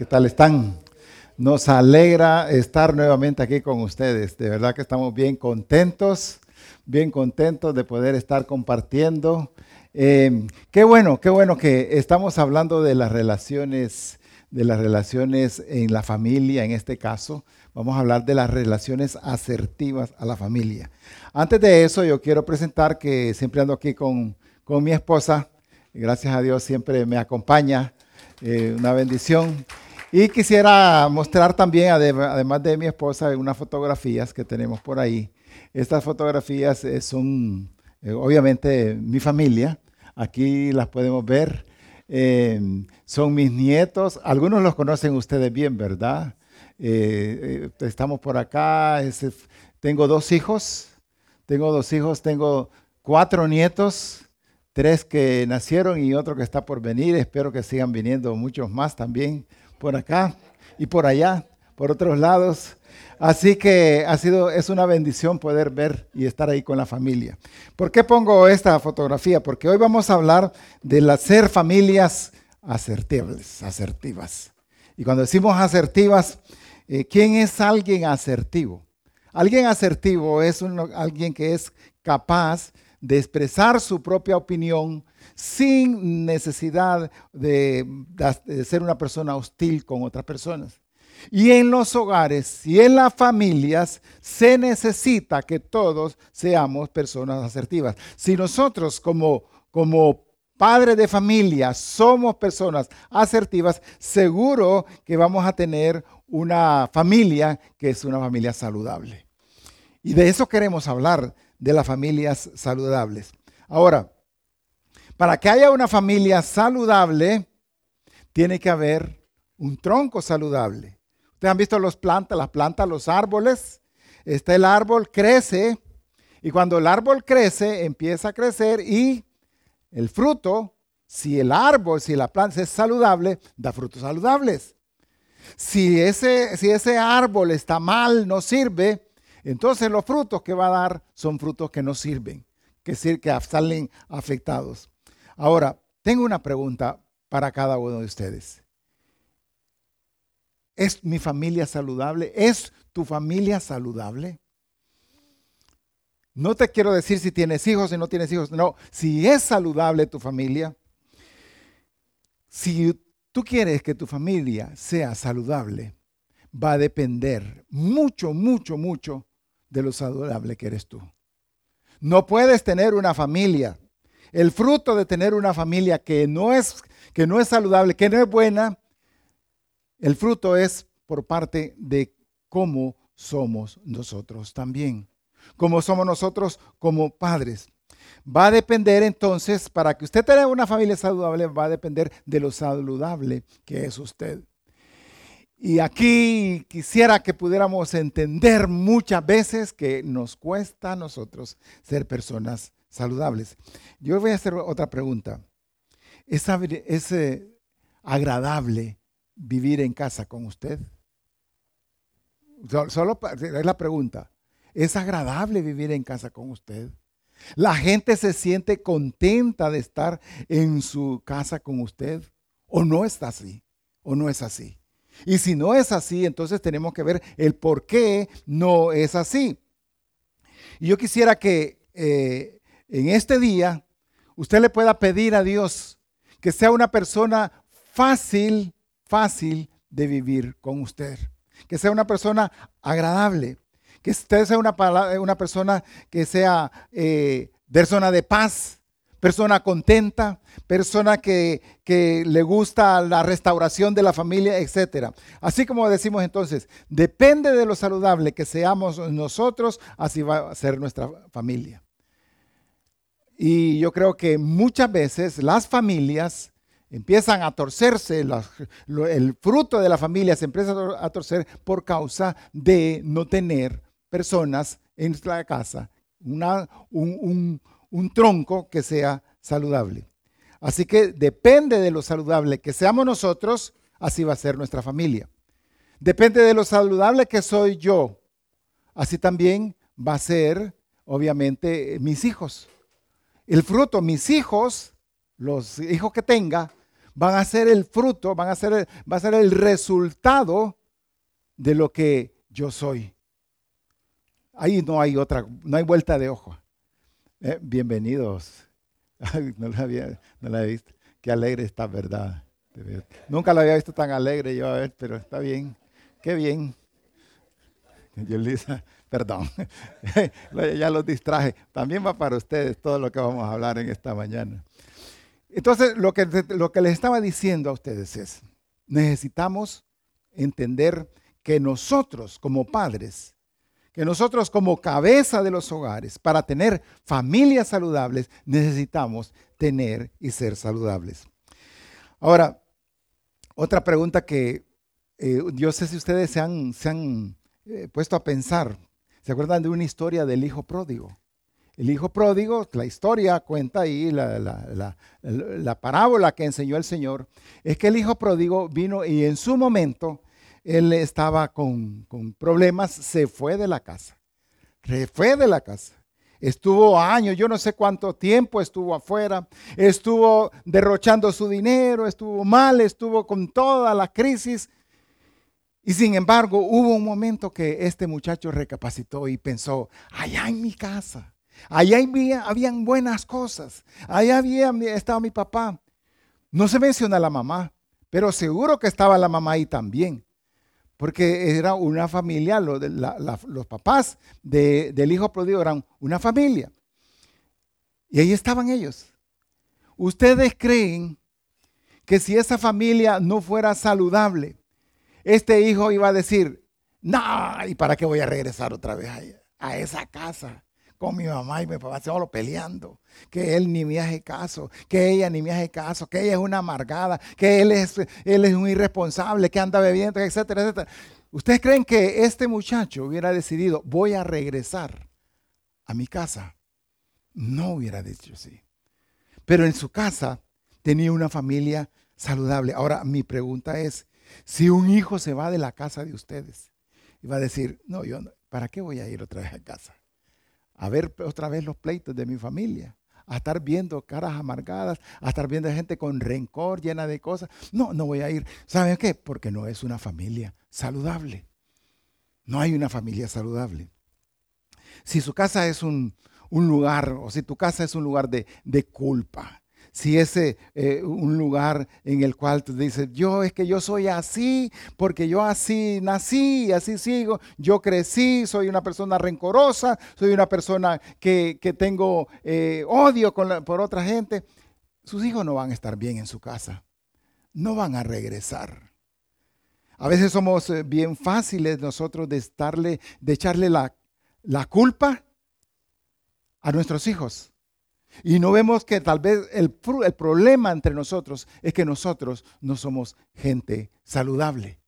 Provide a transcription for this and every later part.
¿Qué tal están? Nos alegra estar nuevamente aquí con ustedes. De verdad que estamos bien contentos, bien contentos de poder estar compartiendo. Eh, qué bueno, qué bueno que estamos hablando de las relaciones, de las relaciones en la familia, en este caso. Vamos a hablar de las relaciones asertivas a la familia. Antes de eso, yo quiero presentar que siempre ando aquí con, con mi esposa. Gracias a Dios siempre me acompaña. Eh, una bendición. Y quisiera mostrar también, además de mi esposa, unas fotografías que tenemos por ahí. Estas fotografías eh, son, eh, obviamente, mi familia. Aquí las podemos ver. Em, son mis nietos. Algunos los conocen ustedes bien, ¿verdad? Eh, estamos por acá. tengo dos hijos. Tengo dos hijos. Tengo cuatro nietos tres que nacieron y otro que está por venir. Espero que sigan viniendo muchos más también por acá y por allá, por otros lados. Así que ha sido, es una bendición poder ver y estar ahí con la familia. ¿Por qué pongo esta fotografía? Porque hoy vamos a hablar de las ser familias asertivas, asertivas. Y cuando decimos asertivas, eh, ¿quién es alguien asertivo? Alguien asertivo es alguien que es capaz de expresar su propia opinión sin necesidad de, ser una persona hostil con otras personas. Y en los hogares y en las familias se necesita que todos seamos personas asertivas. Si nosotros como, como padres de familia somos personas asertivas, seguro que vamos a tener una familia que es una familia saludable. Y de eso queremos hablar, de las familias saludables. Ahora, para que haya una familia saludable, tiene que haber un tronco saludable. Ustedes han visto las plantas, las plantas, los árboles. Está el árbol, crece, y cuando el árbol crece, empieza a crecer y el fruto, si el árbol, si la planta es saludable, da frutos saludables. Si ese, si ese árbol está mal, no sirve, entonces los frutos que va a dar son frutos que no sirven, que, que salen afectados. Ahora, tengo una pregunta para cada uno de ustedes. ¿Es mi familia saludable? ¿Es tu familia saludable? No te quiero decir si tienes hijos, o no tienes hijos. No, si es saludable tu familia, si tú quieres que tu familia sea saludable, va a depender mucho, mucho, mucho de lo saludable que eres tú. No puedes tener una familia. El fruto de tener una familia que no es, que no es saludable, que no es buena, el fruto es por parte de cómo somos nosotros también. Cómo somos nosotros como padres. Va a depender entonces, para que usted tenga una familia saludable, va a depender de lo saludable que es usted. Y aquí quisiera que pudiéramos entender muchas veces que nos cuesta a nosotros ser personas saludables. Yo voy a hacer otra pregunta. ¿Es, agradable vivir en casa con usted? Solo es la pregunta. ¿Es agradable vivir en casa con usted? ¿La gente se siente contenta de estar en su casa con usted? ¿O no está así? ¿O no es así? Y si no es así, entonces tenemos que ver el por qué no es así. Y yo quisiera que eh, en este día usted le pueda pedir a Dios que sea una persona fácil, fácil de vivir con usted. Que sea una persona agradable. Que usted sea una, una persona que sea eh, persona de paz, persona contenta, persona que, le gusta la restauración de la familia, etc. Así como decimos entonces, depende de lo saludable que seamos nosotros, así va a ser nuestra familia. Y yo creo que muchas veces las familias empiezan a torcerse, el fruto de la familia se empieza a torcer por causa de no tener personas en nuestra casa, una, un, un tronco que sea saludable. Así que depende de lo saludable que seamos nosotros, así va a ser nuestra familia. Depende de lo saludable que soy yo, así también va a ser, obviamente, mis hijos. El fruto, mis hijos, los hijos que tenga, van a ser el fruto, van a ser va a ser el resultado de lo que yo soy. Ahí no hay otra, no hay vuelta de ojo. Eh, bienvenidos. no, la había, no la visto. Qué alegre está, ¿verdad? Nunca la había visto tan alegre yo, a ver, pero está bien. Qué bien. Yulisa, perdón, ya los distraje. También va para ustedes todo lo que vamos a hablar en esta mañana. Entonces, lo que, lo que les estaba diciendo a ustedes es, necesitamos entender que nosotros como padres que nosotros como cabeza de los hogares, para tener familias saludables, necesitamos tener y ser saludables. Ahora, otra pregunta que eh, yo sé si ustedes se han, se han eh, puesto a pensar. ¿Se acuerdan de una historia del hijo pródigo? El hijo pródigo, la historia cuenta ahí, la, la, parábola que enseñó el Señor, es que el hijo pródigo vino y en su momento él estaba con, problemas, se fue de la casa. Se fue de la casa. Estuvo años, yo no sé cuánto tiempo estuvo afuera, estuvo derrochando su dinero, estuvo mal, estuvo con toda la crisis. Y sin embargo, hubo un momento que este muchacho recapacitó y pensó, allá en mi casa, allá había, habían buenas cosas, allá había estaba mi papá. No se menciona la mamá, pero seguro que estaba la mamá ahí también porque era una familia, los papás del hijo pródigo eran una familia. Y ahí estaban ellos. ¿Ustedes creen que si esa familia no fuera saludable, este hijo iba a decir, no, ¿y para qué voy a regresar otra vez a, a esa casa? Con mi mamá y mi papá, solo peleando, que él ni me hace caso, que ella ni me hace caso, que ella es una amargada, que él es, él es un irresponsable, que anda bebiendo, etcétera, etcétera. ¿Ustedes creen que este muchacho hubiera decidido, voy a regresar a mi casa? No hubiera dicho así. Pero en su casa tenía una familia saludable. Ahora, mi pregunta es, si un hijo se va de la casa de ustedes y va a decir, no, yo, ¿para qué voy a ir otra vez a casa? A ver otra vez los pleitos de mi familia, a estar viendo caras amargadas, a estar viendo gente con rencor, llena de cosas. No, no voy a ir. ¿Saben qué? Porque no es una familia saludable. No hay una familia saludable. Si su casa es un, lugar, o si tu casa es un lugar de, de culpa, si es eh, un lugar en el cual tú dices, yo es que yo soy así, porque yo así nací, así sigo, yo crecí, soy una persona rencorosa, soy una persona que, tengo eh, odio por otra gente, sus hijos no van a estar bien en su casa, no van a regresar. A veces somos eh, bien fáciles nosotros de, estarle, de echarle la, la culpa a nuestros hijos. Y no vemos que tal vez el, problema entre nosotros es que nosotros no somos gente saludable.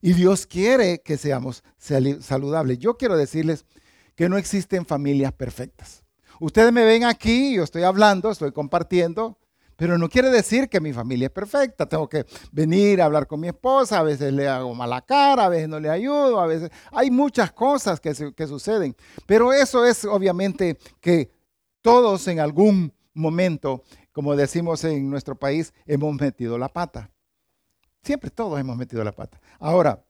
Y Dios quiere que seamos saludables. Yo quiero decirles que no existen familias perfectas. Ustedes me ven aquí, yo estoy hablando, estoy compartiendo, pero no quiere decir que mi familia es perfecta. Tengo que venir a hablar con mi esposa, a veces le hago mala cara, a veces no le ayudo, a veces hay muchas cosas que, que suceden. Pero eso es obviamente que todos en algún momento, como decimos en nuestro país, hemos metido la pata. Siempre todos hemos metido la pata. Ahora,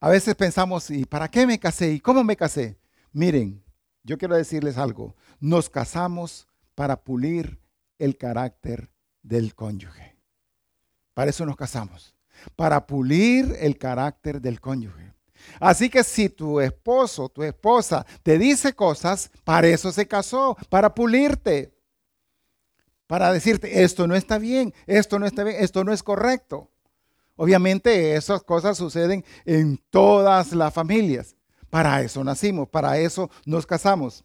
a veces pensamos, ¿y para qué me casé? ¿Y cómo me casé? Miren, yo quiero decirles algo. Nos casamos para pulir el carácter del cónyuge. Para eso nos casamos. Para pulir el carácter del cónyuge. Así que si tu esposo, tu esposa te dice cosas, para eso se casó, para pulirte, para decirte, esto no está bien, esto no está bien, esto no es correcto. Obviamente esas cosas suceden en todas las familias. Para eso nacimos, para eso nos casamos.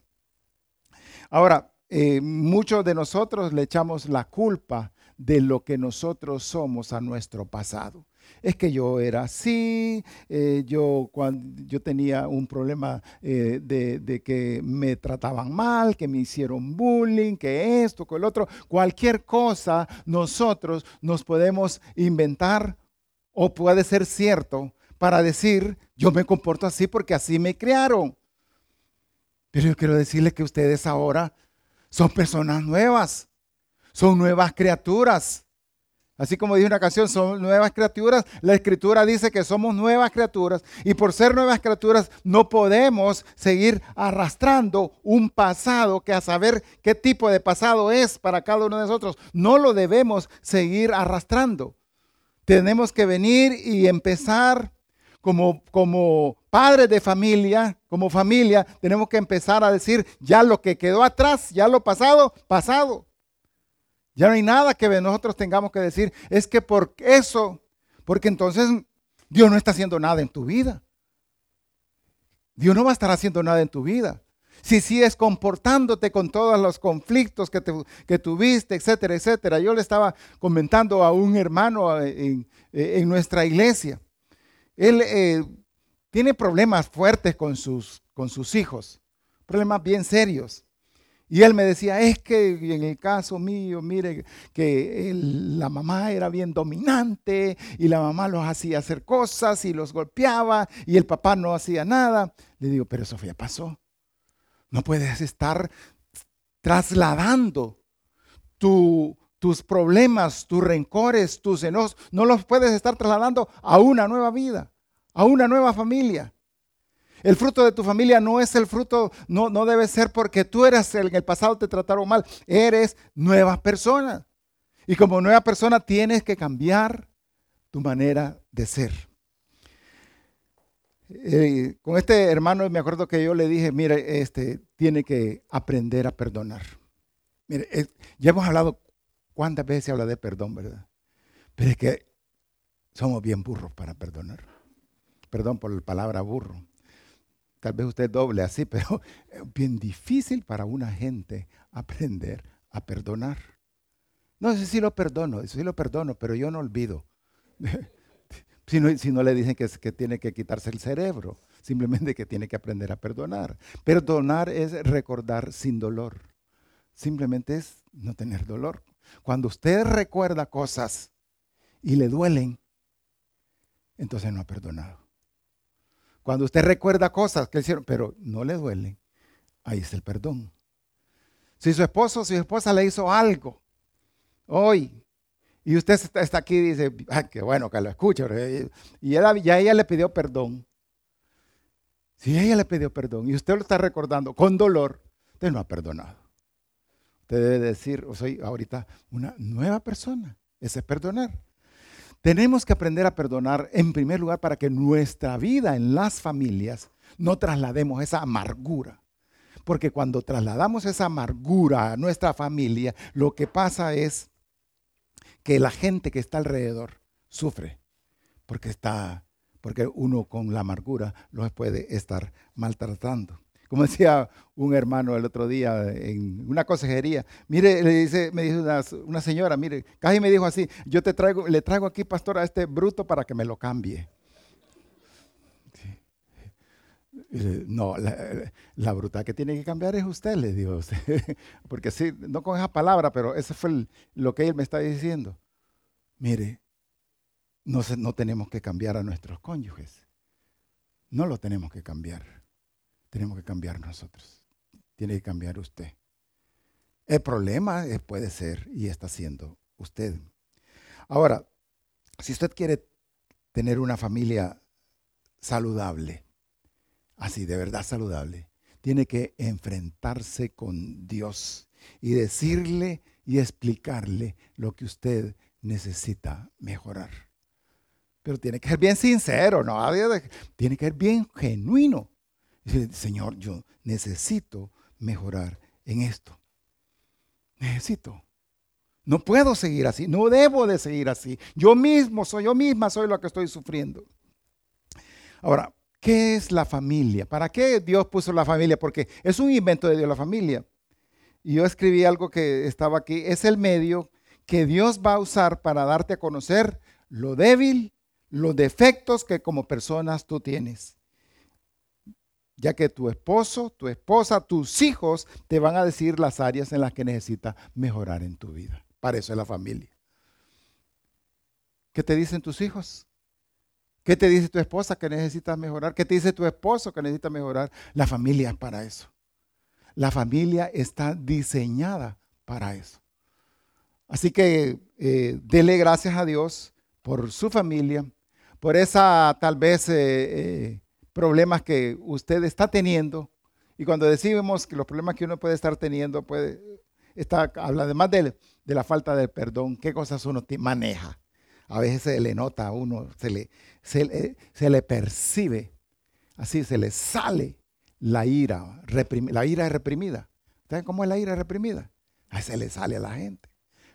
Ahora, eh, muchos de nosotros le echamos la culpa de lo que nosotros somos a nuestro pasado es que yo era así, eh, yo, cuando, yo tenía un problema eh, de, que me trataban mal, que me hicieron bullying, que esto, que el otro, cualquier cosa nosotros nos podemos inventar o puede ser cierto para decir, yo me comporto así porque así me criaron. Pero yo quiero decirles que ustedes ahora son personas nuevas, son nuevas criaturas. Así como dice una canción, son nuevas criaturas. La escritura dice que somos nuevas criaturas y por ser nuevas criaturas no podemos seguir arrastrando un pasado que a saber qué tipo de pasado es para cada uno de nosotros, no lo debemos seguir arrastrando. Tenemos que venir y empezar como, como padres de familia, como familia, tenemos que empezar a decir, ya lo que quedó atrás, ya lo pasado, pasado. Ya no hay nada que nosotros tengamos que decir. Es que por eso, porque entonces Dios no está haciendo nada en tu vida. Dios no va a estar haciendo nada en tu vida. Si sigues comportándote con todos los conflictos que, que tuviste, etcétera, etcétera. Yo le estaba comentando a un hermano en, nuestra iglesia. Él eh, tiene problemas fuertes con sus hijos, problemas bien serios. Y él me decía, es que en el caso mío, mire, que la mamá era bien dominante y la mamá los hacía hacer cosas y los golpeaba y el papá no hacía nada. Le digo, pero ya pasó. No puedes estar trasladando tus problemas, tus rencores, tus enojos, no los puedes estar trasladando a una nueva vida, a una nueva familia. El fruto de tu familia no es el fruto, no, no debe ser porque tú eras el, en el pasado te trataron mal. Eres nueva persona. Y como nueva persona tienes que cambiar tu manera de ser. Eh, con este hermano me acuerdo que yo le dije, mire, este, tiene que aprender a perdonar. Mire, ya hemos hablado, ¿cuántas veces se habla de perdón, verdad? Pero es que somos bien burros para perdonar. Perdón por la palabra burro. Tal vez usted doble así, pero es bien difícil para una gente aprender a perdonar. No sé si lo perdono, sí lo perdono, pero yo no olvido. si, no, le dicen que tiene que quitarse el cerebro, simplemente que tiene que aprender a perdonar. Perdonar es recordar sin dolor. Simplemente es no tener dolor. Cuando usted recuerda cosas y le duelen, entonces no ha perdonado. Cuando usted recuerda cosas que hicieron, pero no le duelen, ahí está el perdón. Si su esposo, si su esposa le hizo algo hoy, y usted está, aquí y dice, ay, qué bueno que lo escucho, y ya ella le pidió perdón. Si ella le pidió perdón y usted lo está recordando con dolor, usted no ha perdonado. Usted debe decir, soy ahorita una nueva persona. Ese es perdonar. Tenemos que aprender a perdonar en primer lugar para que nuestra vida en las familias no traslademos esa amargura. Porque cuando trasladamos esa amargura a nuestra familia, lo que pasa es que la gente que está alrededor sufre porque está porque uno con la amargura los puede estar maltratando. Como decía un hermano el otro día en una consejería, mire, le dice, me dice una, señora, mire, casi me dijo así, yo te traigo, le traigo aquí, pastor, a este bruto para que me lo cambie. No, la, bruta que tiene que cambiar es usted, le digo. Porque sí, no con esa palabra, pero eso fue lo que él me está diciendo. Mire, no, no tenemos que cambiar a nuestros cónyuges. No lo tenemos que cambiar tenemos que cambiar nosotros. Tiene que cambiar usted. El problema puede ser y está siendo usted. Ahora, si usted quiere tener una familia saludable, así de verdad saludable, tiene que enfrentarse con Dios y decirle y explicarle lo que usted necesita mejorar. Pero tiene que ser bien sincero, ¿no? Tiene que ser bien genuino. Señor, yo necesito mejorar en esto. Necesito. No puedo seguir así, no debo de seguir así. Yo mismo soy, yo misma soy lo que estoy sufriendo. Ahora, ¿qué es la familia? ¿Para qué Dios puso la familia? Porque es un invento de Dios la familia. Y yo escribí algo que estaba aquí. Es el medio que Dios va a usar para darte a conocer lo débil, los defectos que como personas tú tienes ya que tu esposo, tu esposa, tus hijos te van a decir las áreas en las que necesitas mejorar en tu vida. Para eso es la familia. ¿Qué te dicen tus hijos? ¿Qué te dice tu esposa que necesitas mejorar? ¿Qué te dice tu esposo que necesita mejorar? La familia es para eso. La familia está diseñada para eso. Así que eh, dele gracias a Dios por su familia, por esa tal vez eh, problemas que usted está teniendo. Y cuando decimos que los problemas que uno puede estar teniendo, puede, está, habla además de, la falta de perdón, qué cosas uno maneja. A veces se le nota a uno, se le, se, le percibe, así se le sale la ira, la ira reprimida. ¿Saben cómo es la ira reprimida? Ahí se le sale a la gente.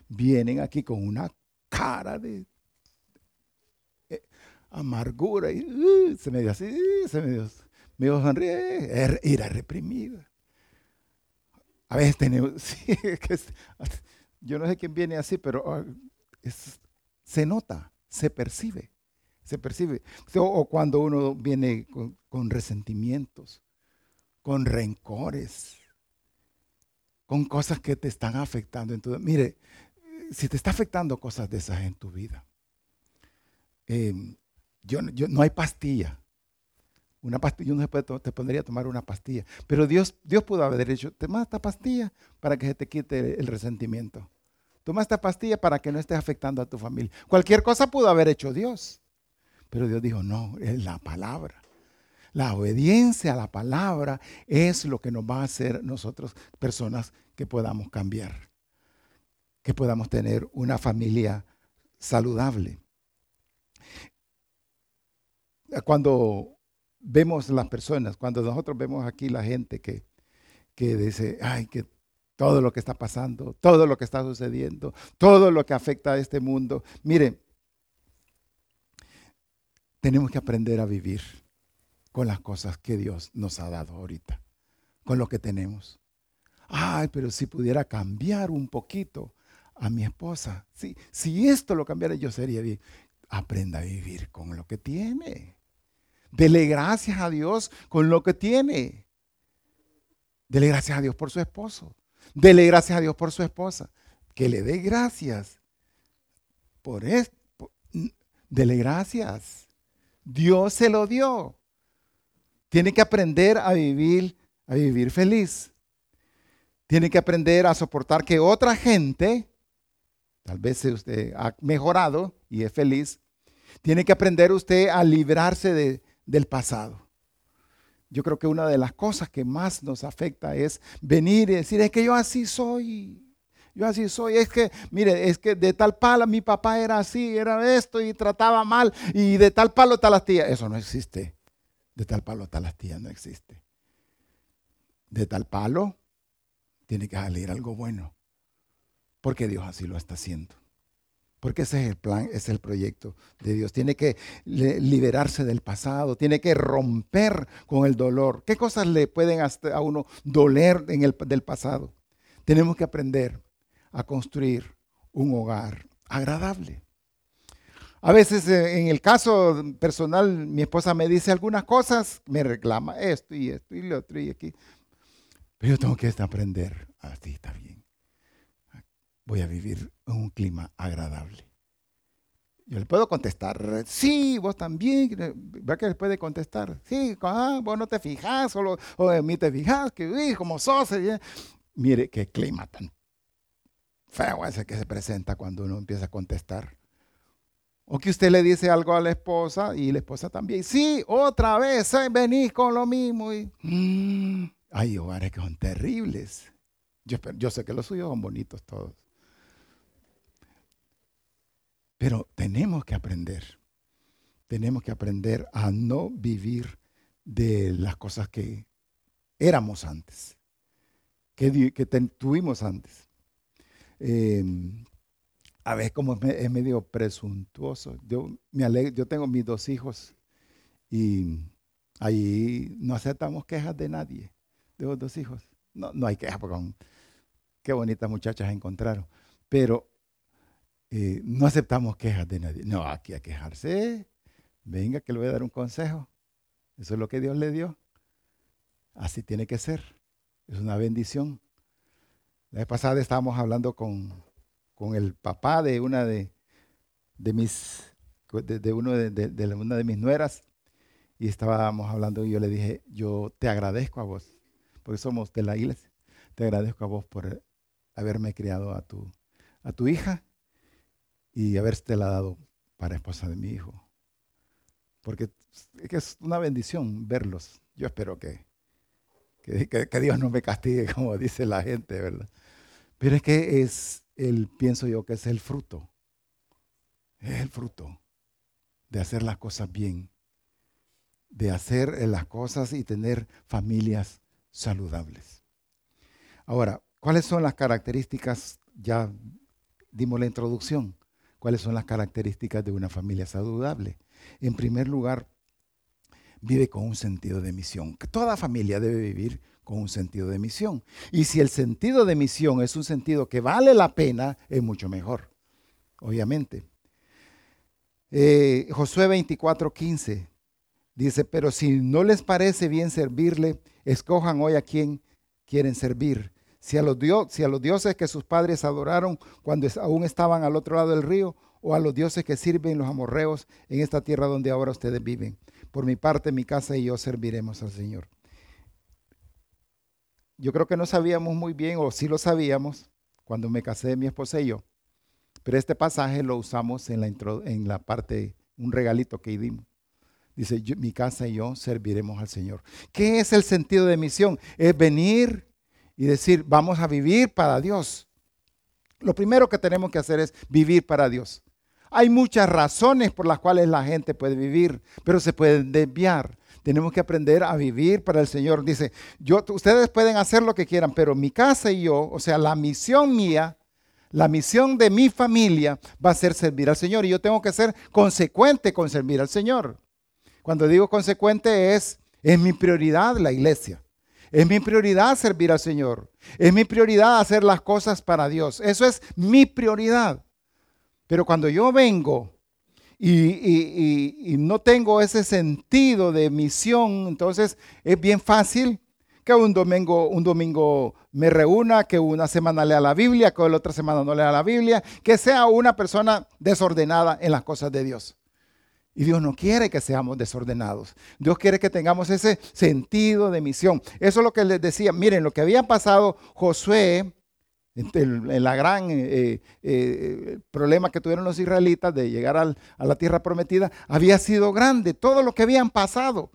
Vienen aquí con una cara de amargura y uh, se me dio así, se me dio, me sonríe, ira reprimida. A veces tenemos, yo no sé quién viene así, pero ah, se nota, se percibe, se percibe. O, cuando uno viene con, resentimientos, con rencores, con cosas que te están afectando en tu vida. Mire, si te está afectando cosas de esas en tu vida, em, yo, no hay pastilla. Una pastilla, uno te pondría a tomar una pastilla. Pero Dios, Dios pudo haber dicho, toma esta pastilla para que se te quite el resentimiento. Toma esta pastilla para que no estés afectando a tu familia. Cualquier cosa pudo haber hecho Dios. Pero Dios dijo, no, es la palabra. La obediencia a la palabra es lo que nos va a hacer nosotros personas que podamos cambiar, que podamos tener una familia saludable. Cuando vemos las personas, cuando nosotros vemos aquí la gente que, que dice, ay, que todo lo que está pasando, todo lo que está sucediendo, todo lo que afecta a este mundo. Mire, tenemos que aprender a vivir con las cosas que Dios nos ha dado ahorita, con lo que tenemos. Ay, pero si pudiera cambiar un poquito a mi esposa, si, si esto lo cambiara yo sería bien. Aprenda a vivir con lo que tiene. Dele gracias a Dios con lo que tiene. Dele gracias a Dios por su esposo. Dele gracias a Dios por su esposa. Que le dé gracias por esto. Dele gracias. Dios se lo dio. Tiene que aprender a vivir, a vivir feliz. Tiene que aprender a soportar que otra gente, tal vez usted ha mejorado y es feliz, tiene que aprender usted a librarse de, del pasado yo creo que una de las cosas que más nos afecta es venir y decir, es que yo así soy. Yo así soy. Es que, mire, es que de tal palo mi papá era así, era esto y trataba mal. Y de tal palo tal astilla. Eso no existe. De tal palo tal astilla no existe. De tal palo tiene que salir algo bueno. Porque Dios así lo está haciendo. Porque ese es el plan, ese es el proyecto de Dios. Tiene que liberarse del pasado, tiene que romper con el dolor. ¿Qué cosas le pueden a uno doler del pasado? Tenemos que aprender a construir un hogar agradable. A veces eh, en el caso personal, mi esposa me dice algunas cosas, me reclama esto y esto y lo otro y aquí. Pero yo tengo que aprender, así está bien voy a vivir en un clima agradable. Yo le puedo contestar, sí, vos también, ¿verdad que puede contestar? Sí, ah, vos no te fijas, o, o mí te fijas, que uy, como sos. ¿eh? Mire qué clima tan feo ese que se presenta cuando uno empieza a contestar. O que usted le dice algo a la esposa y la esposa también, sí, otra vez, ¿eh? venís con lo mismo. Y, mm, hay hogares que son terribles. Yo sé que los suyos son bonitos todos. Pero tenemos que aprender, tenemos que aprender a no vivir de las cosas que éramos antes, que, tuvimos antes. Em, a veces como es medio presuntuoso. Yo, me yo tengo mis dos hijos y ahí no aceptamos quejas de nadie, de los dos hijos. No, no hay quejas porque qué bonitas muchachas encontraron. Pero no aceptamos quejas de nadie. No, aquí a quejarse. Venga, que le voy a dar un consejo. Eso es lo que Dios le dio. Así tiene que ser. Es una bendición. La vez pasada estábamos hablando con, el papá de una de, de mis, de, uno de, una de mis nueras y estábamos hablando y yo le dije, yo te agradezco a vos, porque somos de la iglesia, te agradezco a vos por haberme criado a tu, a tu hija y haberte la dado para esposa de mi hijo. Porque es una bendición verlos. Yo espero que, que, Dios no me castigue, como dice la gente, ¿verdad? Pero es que es el, pienso yo que es el fruto. Es el fruto de hacer las cosas bien, de hacer las cosas y tener familias saludables. Ahora, ¿cuáles son las características? Ya dimos la introducción. ¿Cuáles son las características de una familia saludable? En primer lugar, vive con un sentido de misión. Toda familia debe vivir con un sentido de misión. Y si el sentido de misión es un sentido que vale la pena, es mucho mejor, obviamente. Eh, Josué 24:15 dice, pero si no les parece bien servirle, escojan hoy a quien quieren servir. Si a, los si a los dioses que sus padres adoraron cuando aún estaban al otro lado del río, o a los dioses que sirven los amorreos en esta tierra donde ahora ustedes viven. Por mi parte, mi casa y yo serviremos al Señor. Yo creo que no sabíamos muy bien, o sí lo sabíamos, cuando me casé mi esposa y yo. Pero este pasaje lo usamos en la, en la parte, un regalito que dimos. Dice, mi casa y yo serviremos al Señor. ¿Qué es el sentido de misión? Es venir y decir, vamos a vivir para Dios. Lo primero que tenemos que hacer es vivir para Dios. Hay muchas razones por las cuales la gente puede vivir, pero se pueden desviar. Tenemos que aprender a vivir para el Señor. Dice, yo, ustedes pueden hacer lo que quieran, pero mi casa y yo, o sea, la misión mía, la misión de mi familia va a ser servir al Señor. Y yo tengo que ser consecuente con servir al Señor. Cuando digo consecuente es, es mi prioridad la iglesia. Es mi prioridad servir al Señor. Es mi prioridad hacer las cosas para Dios. Eso es mi prioridad. Pero cuando yo vengo y, no tengo ese sentido de misión, entonces es bien fácil que un domingo, un domingo me reúna, que una semana lea la Biblia, que la otra semana no lea la Biblia, que sea una persona desordenada en las cosas de Dios. Y Dios no quiere que seamos desordenados. Dios quiere que tengamos ese sentido de misión. Eso es lo que les decía. Miren, lo que había pasado Josué en la gran eh, eh, problema que tuvieron los israelitas de llegar a la tierra prometida, había sido grande, todo lo que habían pasado.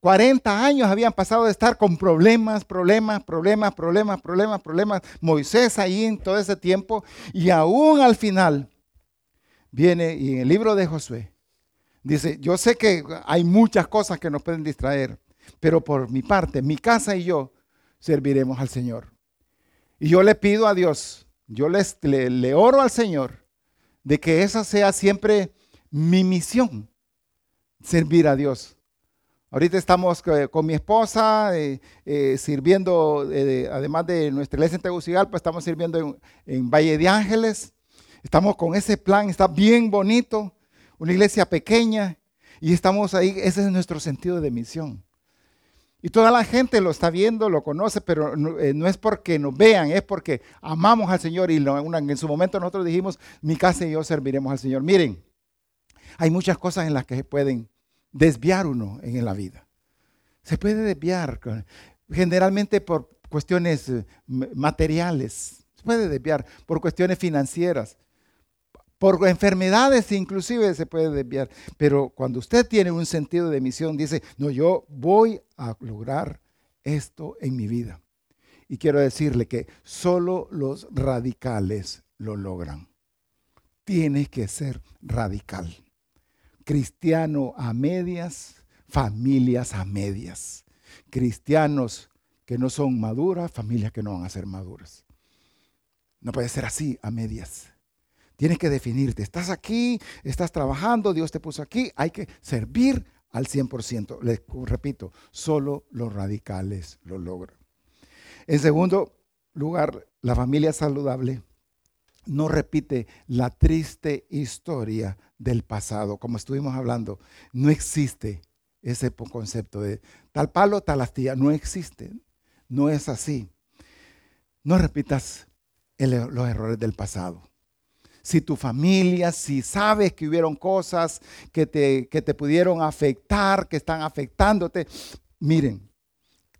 40 años habían pasado de estar con problemas, problemas, problemas, problemas, problemas, problemas. Moisés ahí en todo ese tiempo y aún al final viene y en el libro de Josué dice, yo sé que hay muchas cosas que nos pueden distraer, pero por mi parte, mi casa y yo serviremos al Señor. Y yo le pido a Dios, yo les, le, oro al Señor de que esa sea siempre mi misión, servir a Dios. Ahorita estamos eh, con mi esposa eh, eh, sirviendo, además de nuestra iglesia en Tegucigalpa, estamos sirviendo en, en, Valle de Ángeles. Estamos con ese plan, está bien bonito, una iglesia pequeña, y estamos ahí, ese es nuestro sentido de misión. Y toda la gente lo está viendo, lo conoce, pero no, eh, es porque nos vean, es porque amamos al Señor y en su momento nosotros dijimos, mi casa y yo serviremos al Señor. Miren, hay muchas cosas en las que se pueden desviar uno en la vida. Se puede desviar, generalmente por cuestiones eh, materiales, se puede desviar por cuestiones financieras, por enfermedades inclusive se puede desviar. Pero cuando usted tiene un sentido de misión, dice, no, yo voy a lograr esto en mi vida. Y quiero decirle que solo los radicales lo logran. Tiene que ser radical. Cristiano a medias, familias a medias. Cristianos que no son maduras, familias que no van a ser maduras. No puede ser así a medias. Tienes que definirte. Estás aquí, estás trabajando, Dios te puso aquí. Hay que servir al 100%. Les repito, solo los radicales lo logran. En segundo lugar, la familia saludable no repite la triste historia del pasado. Como estuvimos hablando, no existe ese concepto de tal palo, tal astilla. No existe. No es así. No repitas los errores del pasado si tu familia, si sabes que hubieron cosas que te, que te pudieron afectar, que están afectándote, miren,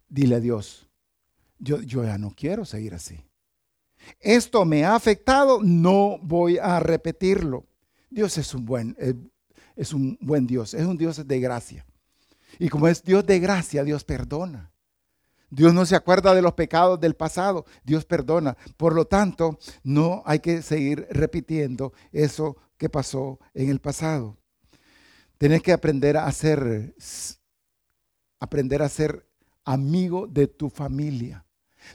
dile a Dios, yo, yo ya no quiero seguir así. Esto me ha afectado, no voy a repetirlo. Dios es un buen, eh, es un buen Dios, es un Dios de gracia. Y como es Dios de gracia, Dios perdona. Dios no se acuerda de los pecados del pasado, Dios perdona. Por lo tanto, no hay que seguir repitiendo eso que pasó en el pasado. Tienes que aprender a ser, aprender a ser amigo de tu familia,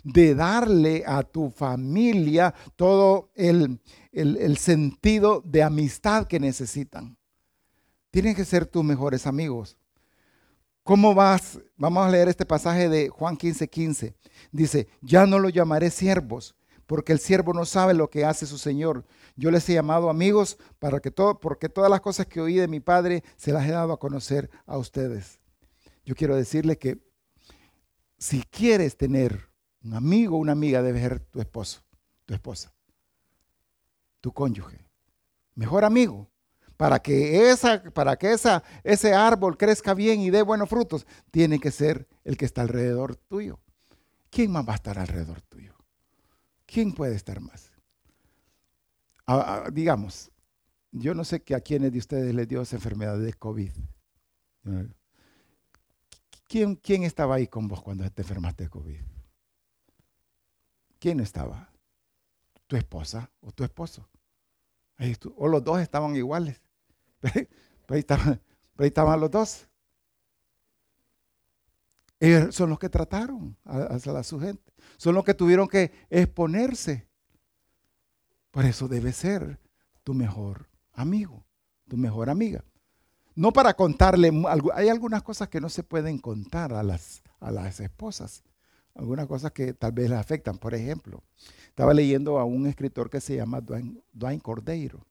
de darle a tu familia todo el, el sentido de amistad que necesitan. Tienen que ser tus mejores amigos. ¿Cómo vas? Vamos a leer este pasaje de Juan 15, 15. Dice, ya no lo llamaré siervos, porque el siervo no sabe lo que hace su Señor. Yo les he llamado amigos para que todo, porque todas las cosas que oí de mi Padre se las he dado a conocer a ustedes. Yo quiero decirle que si quieres tener un amigo o una amiga, debe ser tu esposo, tu esposa, tu cónyuge. Mejor amigo. Para que, esa, para que esa, ese árbol crezca bien y dé buenos frutos, tiene que ser el que está alrededor tuyo. ¿Quién más va a estar alrededor tuyo? ¿Quién puede estar más? Ah, ah, digamos, yo no sé que a quiénes de ustedes les dio esa enfermedad de COVID. ¿Quién, ¿Quién estaba ahí con vos cuando te enfermaste de COVID? ¿Quién estaba? ¿Tu esposa o tu esposo? O los dos estaban iguales. Pero ahí estaban, los dos. Ellos son los que trataron a, a, su gente. Son los que tuvieron que exponerse. Por eso debe ser tu mejor amigo, tu mejor amiga. No para contarle, hay algunas cosas que no se pueden contar a las, las esposas. Algunas cosas que tal vez les afectan. Por ejemplo, estaba leyendo a un escritor que se llama Dwayne Cordeiro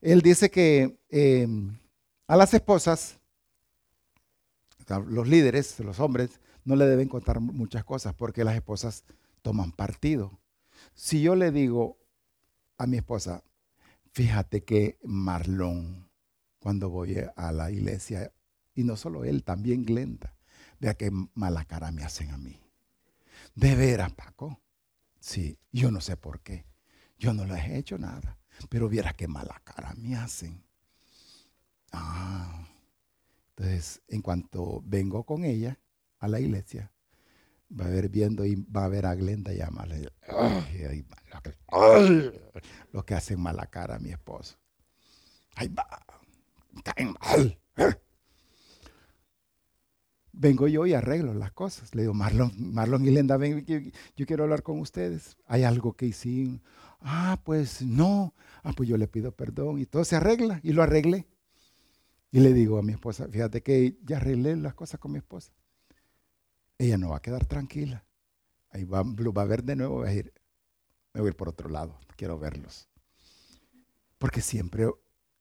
él dice que em, a las esposas, los líderes, los hombres, no le deben contar muchas cosas porque las esposas toman partido. Si yo le digo a mi esposa, fíjate que Marlon, cuando voy a la iglesia, y no solo él, también Glenda, vea qué mala cara me hacen a mí. De veras, Paco. Sí, yo no sé por qué. Yo no le he hecho nada. Pero viera qué mala cara me hacen. Ah, entonces, en cuanto vengo con ella a la iglesia, va a ver viendo y va a ver a Glenda llamarle. Los que hacen mala cara a mi esposo. Ahí va, caen mal. Vengo yo y arreglo las cosas. Le digo, Marlon, Marlon y Glenda, ven, yo, yo quiero hablar con ustedes. Hay algo que hicimos. Ah, pues no. Ah, pues yo le pido perdón y todo se arregla y lo arreglé. Y le digo a mi esposa, fíjate que ya arreglé las cosas con mi esposa. Ella no va a quedar tranquila. Ahí va, va a ver de nuevo, va a ir, me voy a ir por otro lado, quiero verlos. Porque siempre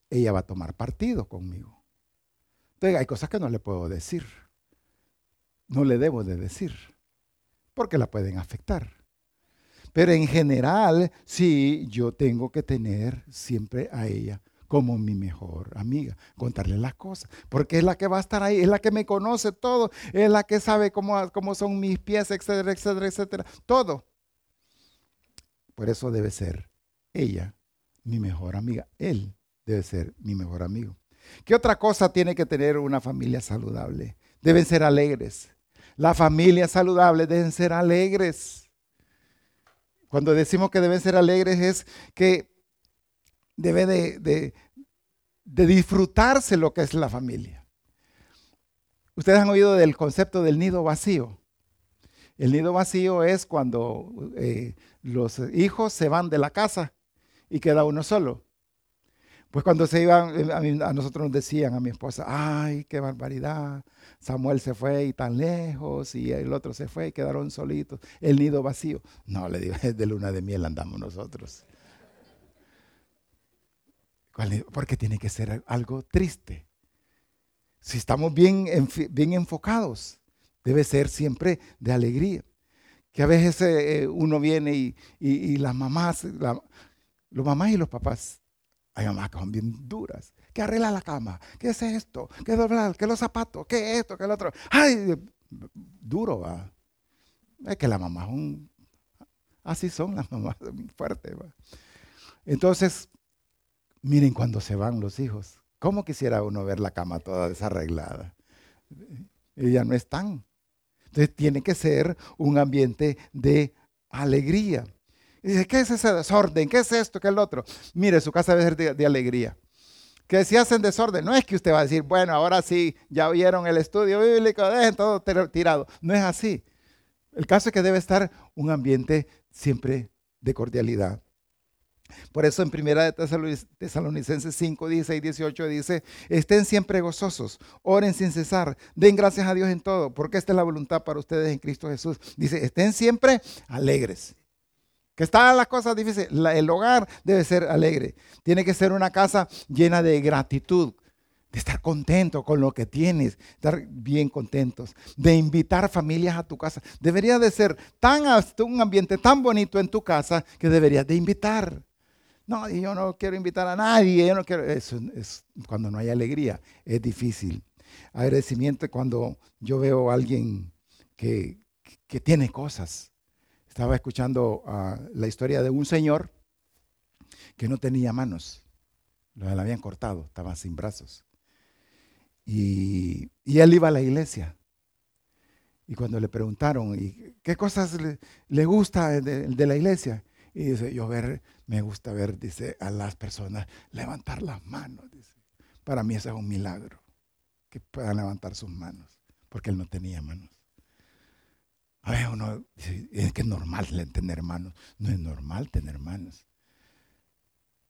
ella va a tomar partido conmigo. Entonces hay cosas que no le puedo decir. No le debo de decir. Porque la pueden afectar. Pero en general, sí, yo tengo que tener siempre a ella como mi mejor amiga, contarle las cosas, porque es la que va a estar ahí, es la que me conoce todo, es la que sabe cómo, cómo son mis pies, etcétera, etcétera, etcétera, todo. Por eso debe ser ella mi mejor amiga, él debe ser mi mejor amigo. ¿Qué otra cosa tiene que tener una familia saludable? Deben ser alegres. Las familias saludables deben ser alegres. Cuando decimos que deben ser alegres es que debe de, disfrutarse lo que es la familia. Ustedes han oído del concepto del nido vacío. El nido vacío es cuando eh, los hijos se van de la casa y queda uno solo. Pues cuando se iban, eh, a, nosotros nos decían, a mi esposa, ay, qué barbaridad, Samuel se fue y tan lejos, y el otro se fue y quedaron solitos, el nido vacío. No, le digo, es de luna de miel andamos nosotros. Porque tiene que ser algo triste. Si estamos bien, bien enfocados, debe ser siempre de alegría. Que a veces eh, uno viene y, las mamás, los mamás y los papás hay mamás que son bien duras. Que arregla la cama. ¿Qué es esto? ¿Qué doblar? ¿Qué los zapatos? ¿Qué es esto? ¿Qué es lo otro? ¡Ay! Duro, va. Es que la mamá es un. Así son las mamás, fuertes. Entonces, miren cuando se van los hijos. ¿Cómo quisiera uno ver la cama toda desarreglada? Y ya no están. Entonces tiene que ser un ambiente de alegría. Dice, ¿qué es ese desorden? ¿Qué es esto? ¿Qué es el otro? Mire, su casa debe ser de, alegría. Que si hacen desorden, no es que usted va a decir, bueno, ahora sí, ya oyeron el estudio bíblico, dejen todo tirado. No es así. El caso es que debe estar un ambiente siempre de cordialidad. Por eso en primera de Tesalonicenses 5, 16 y 18 dice, estén siempre gozosos, oren sin cesar, den gracias a Dios en todo, porque esta es la voluntad para ustedes en Cristo Jesús. Dice, estén siempre alegres. Que están las cosas difíciles, el hogar debe ser alegre. Tiene que ser una casa llena de gratitud, de estar contento con lo que tienes, estar bien contentos, de invitar familias a tu casa. Debería de ser tan un ambiente tan bonito en tu casa que deberías de invitar. No, yo no quiero invitar a nadie, yo no quiero. Eso es cuando no hay alegría, es difícil. Agradecimiento cuando yo veo a alguien que, tiene cosas. Estaba escuchando ah, la historia de un señor que no tenía manos, lo habían cortado, estaba sin brazos. Y, él iba a la iglesia. Y cuando le preguntaron, ¿y qué cosas le, gusta de, la iglesia? Y dice, yo ver, me gusta ver, dice, a las personas levantar las manos. Dice. Para mí eso es un milagro, que puedan levantar sus manos, porque él no tenía manos. A ver, uno dice, es que es normal tener manos. No es normal tener manos.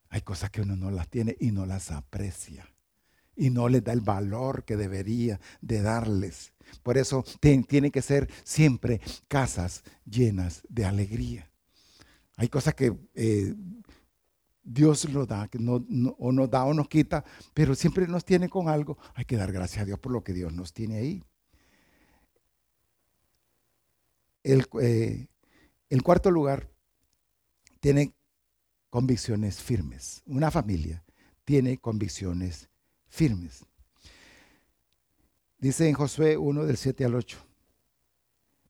Hay cosas que uno no las tiene y no las aprecia y no les da el valor que debería de darles. Por eso tienen que ser siempre casas llenas de alegría. Hay cosas que eh, Dios lo da, que no, o nos da o nos quita, pero siempre nos tiene con algo. Hay que dar gracias a Dios por lo que Dios nos tiene ahí. El, eh, el cuarto lugar tiene convicciones firmes. Una familia tiene convicciones firmes. Dice en Josué 1 del 7 al 8,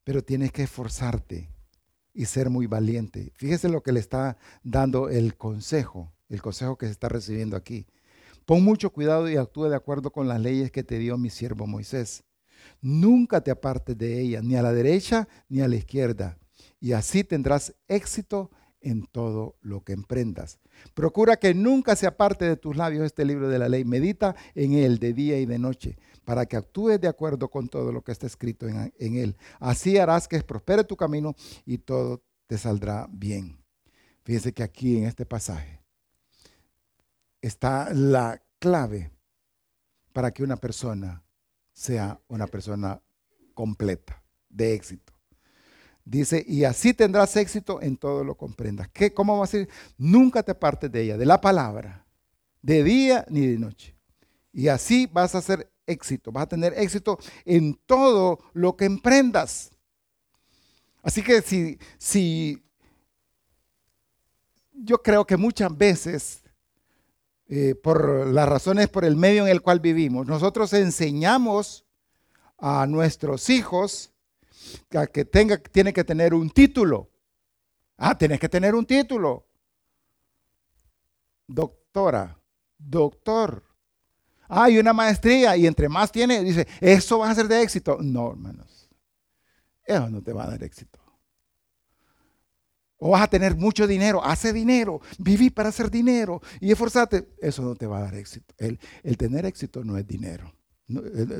pero tienes que esforzarte y ser muy valiente. Fíjese lo que le está dando el consejo, el consejo que se está recibiendo aquí. Pon mucho cuidado y actúe de acuerdo con las leyes que te dio mi siervo Moisés. Nunca te apartes de ella, ni a la derecha ni a la izquierda, y así tendrás éxito en todo lo que emprendas. Procura que nunca se aparte de tus labios este libro de la ley. Medita en él de día y de noche, para que actúes de acuerdo con todo lo que está escrito en, él. Así harás que prospere tu camino y todo te saldrá bien. Fíjense que aquí en este pasaje está la clave para que una persona sea una persona completa, de éxito. Dice, y así tendrás éxito en todo lo comprendas. ¿Qué, ¿Cómo va a decir? Nunca te apartes de ella, de la palabra, de día ni de noche. Y así vas a hacer éxito, vas a tener éxito en todo lo que emprendas. Así que si, si yo creo que muchas veces, eh, por las razones, por el medio en el cual vivimos, nosotros enseñamos a nuestros hijos que tenga, tiene que tener un título. Ah, tienes que tener un título. Doctora, doctor. Ah, y una maestría, y entre más tiene, dice, eso va a ser de éxito. No, hermanos, eso no te va a dar éxito. O vas a tener mucho dinero, hace dinero, viví para hacer dinero y esforzate. Eso no te va a dar éxito. El, tener éxito no es dinero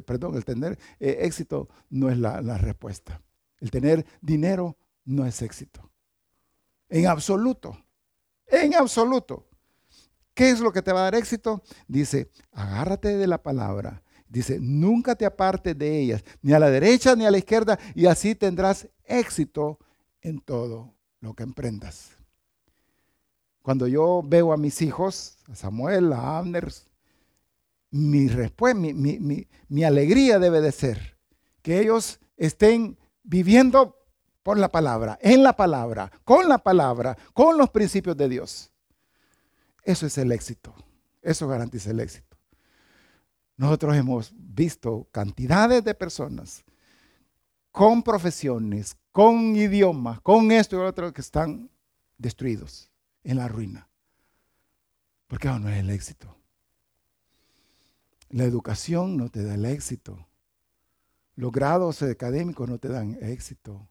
perdón, el tener eh, éxito no es la, la respuesta. El tener dinero no es éxito. En absoluto. En absoluto. ¿Qué es lo que te va a dar éxito? Dice, agárrate de la palabra. Dice, nunca te apartes de ellas, ni a la derecha ni a la izquierda, y así tendrás éxito en todo lo que emprendas. Cuando yo veo a mis hijos, a Samuel, a Abner, mi respuesta, mi, alegría debe de ser que ellos estén viviendo por la palabra, en la palabra, con la palabra, con los principios de Dios. Eso es el éxito. Eso garantiza el éxito. Nosotros hemos visto cantidades de personas con profesiones, con idiomas, con esto y otro, que están destruidos en la ruina. Porque no es el éxito. La educación no te da el éxito. Los grados académicos no te dan éxito.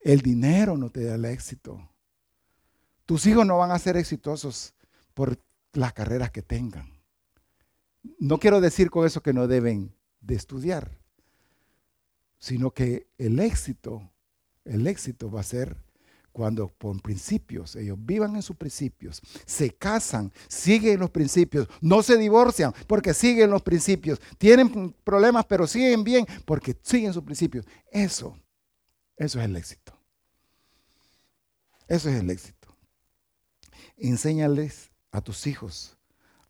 El dinero no te da el éxito. Tus hijos no van a ser exitosos por las carreras que tengan. No quiero decir con eso que no deben de estudiar, sino que el éxito, el éxito va a ser cuando por principios, ellos vivan en sus principios, se casan, siguen los principios, no se divorcian porque siguen los principios, tienen problemas pero siguen bien porque siguen sus principios. Eso, eso es el éxito. Eso es el éxito. Enséñales a tus hijos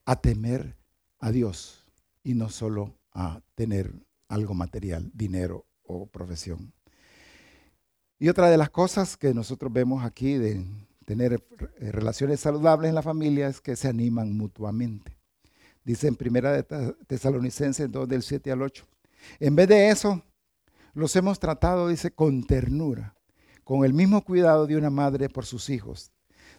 a temer a Dios y no solo a tener algo material, dinero o profesión. Y otra de las cosas que nosotros vemos aquí de tener eh, relaciones saludables en la familia es que se animan mutuamente. Dice en Primera de Tesalonicenses 2 del 7 al 8. En vez de eso, los hemos tratado, dice, con ternura, con el mismo cuidado de una madre por sus hijos.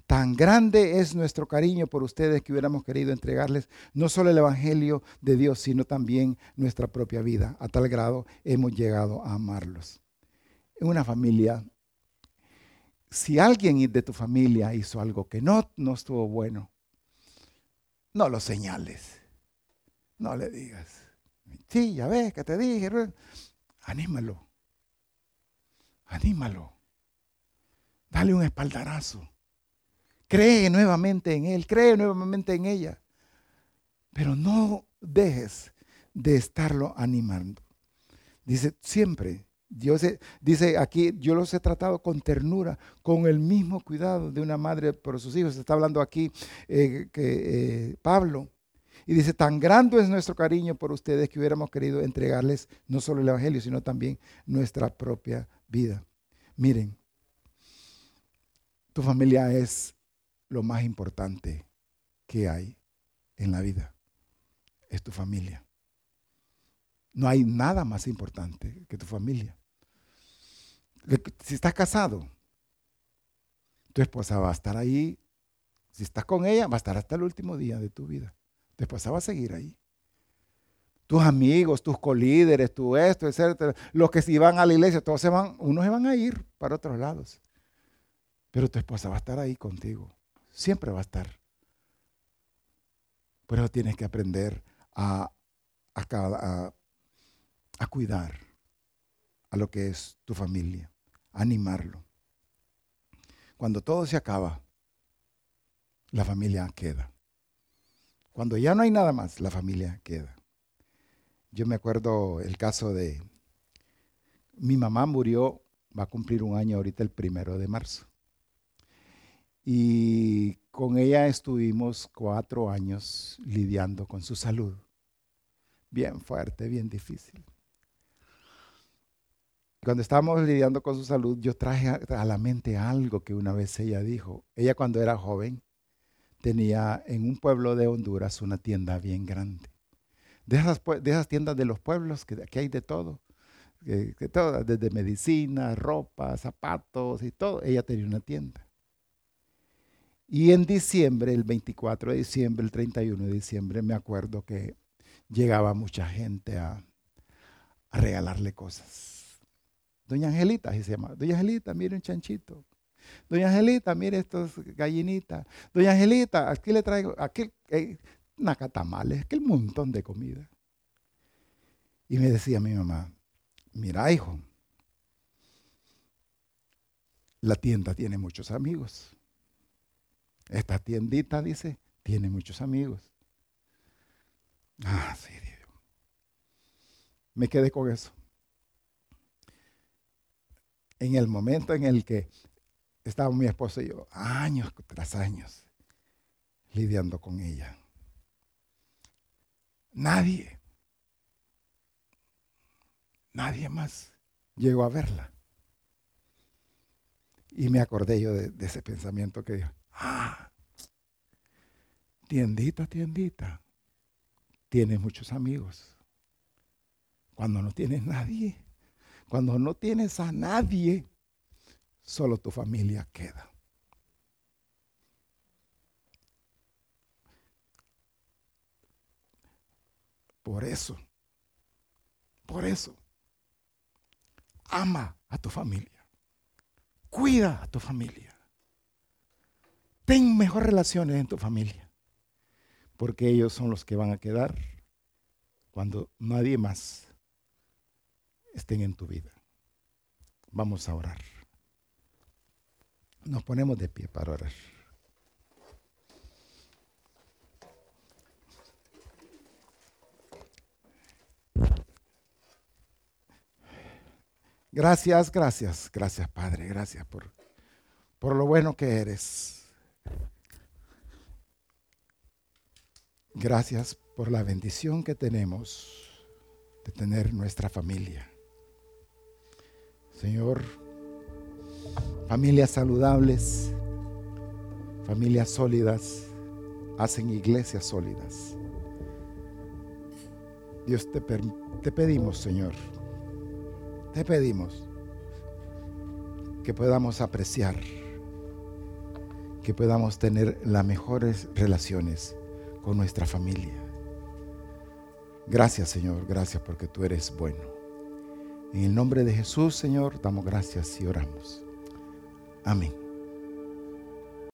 Tan grande es nuestro cariño por ustedes que hubiéramos querido entregarles no solo el Evangelio de Dios, sino también nuestra propia vida. A tal grado hemos llegado a amarlos. En una familia, si alguien de tu familia hizo algo que no, no estuvo bueno, no lo señales. No le digas. Sí, ya ves que te dije. Anímalo. Anímalo. Dale un espaldarazo. Cree nuevamente en Él, cree nuevamente en ella. Pero no dejes de estarlo animando. Dice, siempre, Dios dice aquí, yo los he tratado con ternura, con el mismo cuidado de una madre por sus hijos. Está hablando aquí eh, que, eh, Pablo. Y dice, tan grande es nuestro cariño por ustedes que hubiéramos querido entregarles no solo el Evangelio, sino también nuestra propia vida. Miren, tu familia es lo más importante que hay en la vida. Es tu familia. No hay nada más importante que tu familia. Si estás casado, tu esposa va a estar ahí. Si estás con ella, va a estar hasta el último día de tu vida. Tu esposa va a seguir ahí. Tus amigos, tus colíderes, tu esto, etcétera, los que si van a la iglesia, todos se van, unos se van a ir para otros lados. Pero tu esposa va a estar ahí contigo siempre va a estar. Por eso tienes que aprender a, cuidar a lo que es tu familia, animarlo. Cuando todo se acaba, la familia queda. Cuando ya no hay nada más, la familia queda. Yo me acuerdo el caso de mi mamá murió, va a cumplir un año ahorita el primero de marzo. Y con ella estuvimos cuatro años lidiando con su salud. Bien fuerte, bien difícil. Cuando estábamos lidiando con su salud, yo traje a la mente algo que una vez ella dijo. Ella cuando era joven tenía en un pueblo de Honduras una tienda bien grande. De esas, tiendas de los pueblos, que aquí hay de todo, que, todo, desde medicina, ropa, zapatos y todo, ella tenía una tienda. Y en diciembre, el 24 de diciembre, el 31 de diciembre, me acuerdo que llegaba mucha gente a, regalarle cosas. Doña Angelita, así se llama. Doña Angelita, mire un chanchito. Doña Angelita, mire estos gallinitas. Doña Angelita, aquí le traigo, aquel, eh, nacatamales, aquel montón de comida. Y me decía mi mamá, mira hijo, la tienda tiene muchos amigos. Esta tiendita, dice, tiene muchos amigos. Ah, sí, Dios. Me quedé con eso. En el momento en el que estaba mi esposa y yo, años tras años, lidiando con ella. Nadie, nadie más llegó a verla. Y me acordé yo de, de ese pensamiento que dijo, Ah, tiendita, tiendita, tienes muchos amigos. Cuando no tienes nadie, cuando no tienes a nadie, solo tu familia queda. Por eso, por eso, ama a tu familia. Cuida a tu familia. Ten mejores relaciones en tu familia. Porque ellos son los que van a quedar cuando nadie más estén en tu vida. Vamos a orar. Nos ponemos de pie para orar. Gracias, gracias, gracias Padre, gracias por, por lo bueno que eres. Gracias por la bendición que tenemos de tener nuestra familia. Señor, familias saludables, familias sólidas, hacen iglesias sólidas. Dios te, te pedimos, Señor, te pedimos que podamos apreciar, que podamos tener las mejores relaciones con nuestra familia. Gracias Señor, gracias porque tú eres bueno. En el nombre de Jesús, Señor, damos gracias y oramos. Amén.